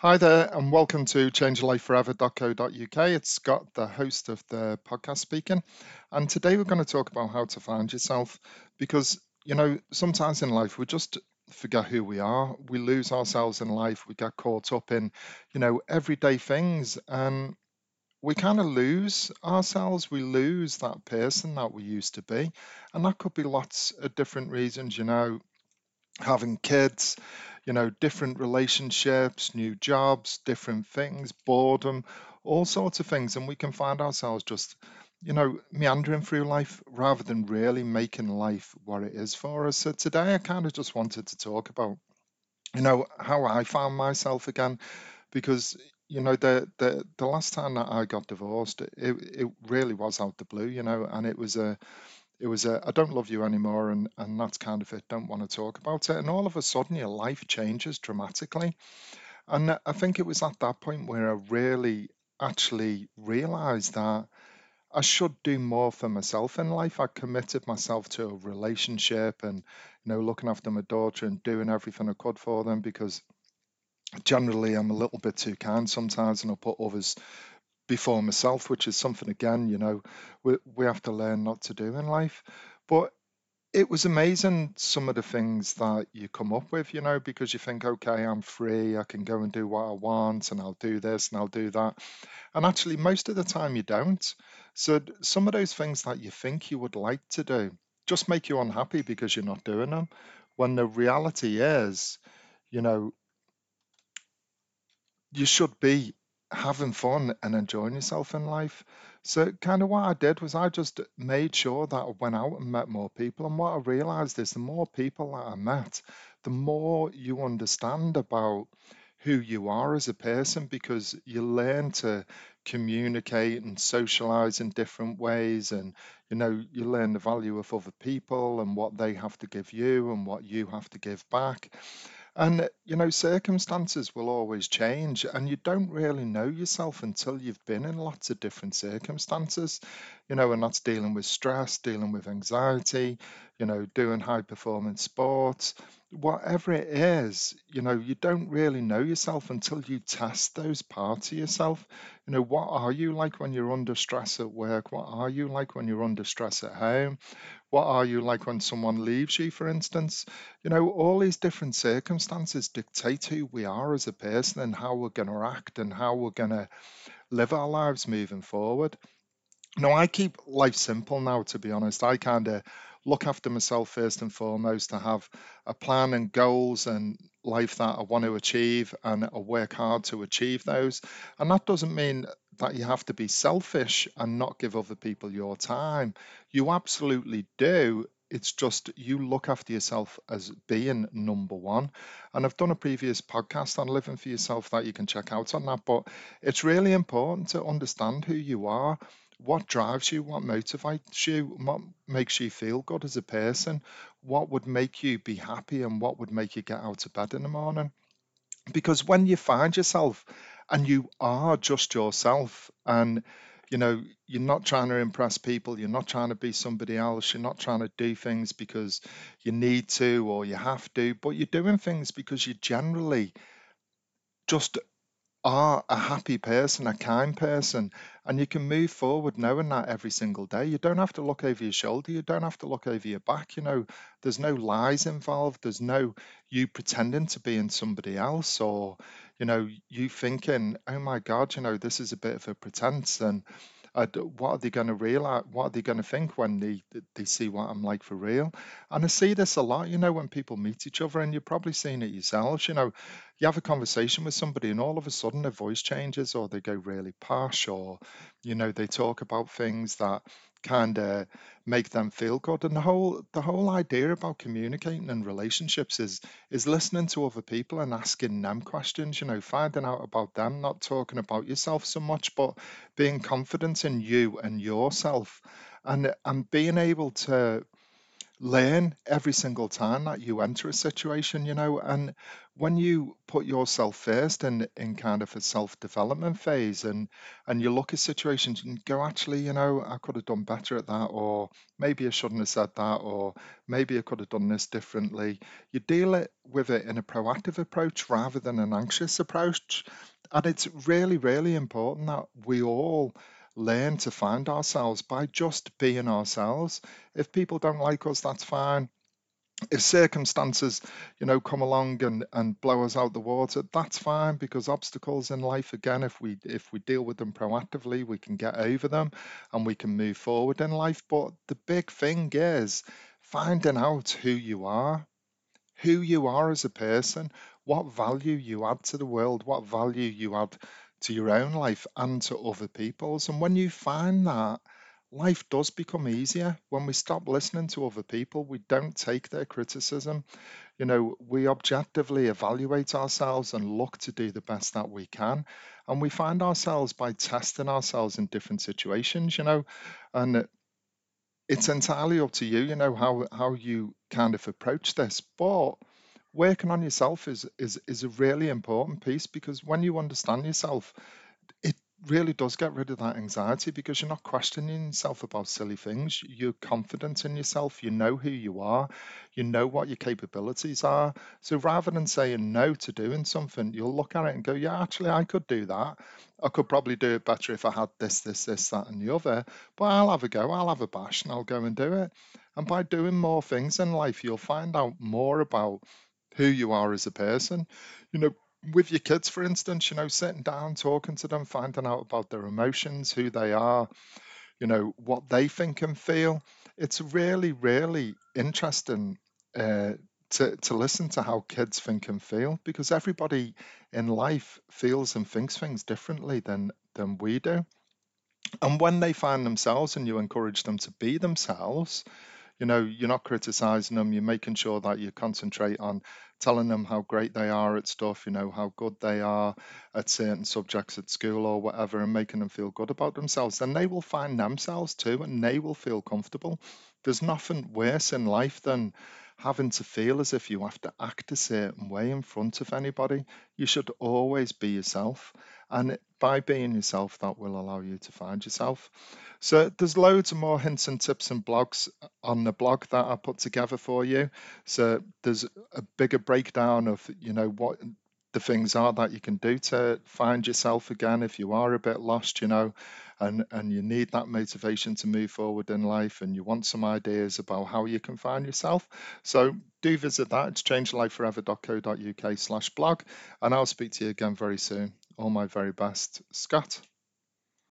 Hi there, and welcome to changelifeforever.co.uk. It's Scott, the host of the podcast, speaking. And today we're going to talk about how to find yourself because, you know, sometimes in life we just forget who we are. We lose ourselves in life. We get caught up in, you know, everyday things. And we kind of lose ourselves. We lose that person that we used to be. And that could be lots of different reasons, you know, having kids, you know, different relationships, new jobs, different things, boredom, all sorts of things. And we can find ourselves just, you know, meandering through life rather than really making life what it is for us. So today I kind of just wanted to talk about, you know, how I found myself again, because you know the the the last time that I got divorced, it it really was out the blue, you know, and it was a it was a I don't love you anymore and and that's kind of it. Don't want to talk about it. And all of a sudden your life changes dramatically. And I think it was at that point where I really actually realized that I should do more for myself in life. I committed myself to a relationship and you know looking after my daughter and doing everything I could for them because generally I'm a little bit too kind sometimes and I put others before myself, which is something again, you know, we we have to learn not to do in life. But it was amazing some of the things that you come up with, you know, because you think, okay, I'm free, I can go and do what I want, and I'll do this and I'll do that. And actually, most of the time, you don't. So, some of those things that you think you would like to do just make you unhappy because you're not doing them. When the reality is, you know, you should be having fun and enjoying yourself in life. So, kind of what I did was I just made sure that I went out and met more people. And what I realized is the more people that I met, the more you understand about who you are as a person because you learn to communicate and socialize in different ways. And, you know, you learn the value of other people and what they have to give you and what you have to give back. And, you know, circumstances will always change, and you don't really know yourself until you've been in lots of different circumstances, you know, and that's dealing with stress, dealing with anxiety, you know, doing high performance sports, whatever it is, you know, you don't really know yourself until you test those parts of yourself. You know, what are you like when you're under stress at work? What are you like when you're under stress at home? What are you like when someone leaves you, for instance? You know, all these different circumstances dictate who we are as a person and how we're going to act and how we're going to live our lives moving forward. No, I keep life simple now, to be honest. I kind of look after myself first and foremost. I have a plan and goals and life that I want to achieve, and I work hard to achieve those. And that doesn't mean that you have to be selfish and not give other people your time. You absolutely do. It's just you look after yourself as being number one. And I've done a previous podcast on living for yourself that you can check out on that. But it's really important to understand who you are what drives you, what motivates you, what makes you feel good as a person, what would make you be happy, and what would make you get out of bed in the morning. Because when you find yourself and you are just yourself, and you know, you're not trying to impress people, you're not trying to be somebody else, you're not trying to do things because you need to or you have to, but you're doing things because you generally just are a happy person, a kind person, and you can move forward knowing that every single day. You don't have to look over your shoulder, you don't have to look over your back. You know, there's no lies involved, there's no you pretending to be in somebody else, or, you know, you thinking, oh my God, you know, this is a bit of a pretense. And uh, what are they going to realize? What are they going to think when they they see what I'm like for real? And I see this a lot, you know, when people meet each other, and you've probably seen it yourselves. You know, you have a conversation with somebody, and all of a sudden their voice changes, or they go really posh, or you know, they talk about things that kind of make them feel good. And the whole the whole idea about communicating and relationships is is listening to other people and asking them questions. You know, finding out about them, not talking about yourself so much, but being confident in you and yourself, and and being able to learn every single time that you enter a situation, you know, and when you put yourself first in in kind of a self-development phase and and you look at situations and go, actually, you know, I could have done better at that, or maybe I shouldn't have said that, or maybe I could have done this differently. You deal it with it in a proactive approach rather than an anxious approach. And it's really, really important that we all learn to find ourselves by just being ourselves. If people don't like us, that's fine. If circumstances, you know, come along and, and blow us out the water, that's fine because obstacles in life, again, if we if we deal with them proactively, we can get over them and we can move forward in life. But the big thing is finding out who you are, who you are as a person, what value you add to the world, what value you add to your own life and to other people's. And when you find that, life does become easier. When we stop listening to other people, we don't take their criticism. You know, we objectively evaluate ourselves and look to do the best that we can. And we find ourselves by testing ourselves in different situations, you know, and it's entirely up to you, you know, how how you kind of approach this. But working on yourself is is is a really important piece because when you understand yourself, it really does get rid of that anxiety because you're not questioning yourself about silly things. You're confident in yourself. You know who you are. You know what your capabilities are. So rather than saying no to doing something, you'll look at it and go, yeah, actually, I could do that. I could probably do it better if I had this, this, this, that, and the other. But I'll have a go. I'll have a bash and I'll go and do it. And by doing more things in life, you'll find out more about who you are as a person. You know, with your kids, for instance, you know, sitting down, talking to them, finding out about their emotions, who they are, you know, what they think and feel. It's really, really interesting uh, to, to listen to how kids think and feel because everybody in life feels and thinks things differently than than we do. And when they find themselves and you encourage them to be themselves, you know, you're not criticizing them, you're making sure that you concentrate on telling them how great they are at stuff, you know, how good they are at certain subjects at school or whatever, and making them feel good about themselves, then they will find themselves too and they will feel comfortable. There's nothing worse in life than having to feel as if you have to act a certain way in front of anybody. You should always be yourself. And by being yourself, that will allow you to find yourself. So there's loads of more hints and tips and blogs uh, on the blog that I put together for you. So there's a bigger breakdown of, you know, what the things are that you can do to find yourself again if you are a bit lost, you know, and and you need that motivation to move forward in life and you want some ideas about how you can find yourself. So do visit that. It's changelifeforever.co.uk slash blog and I'll speak to you again very soon. All my very best. Scott.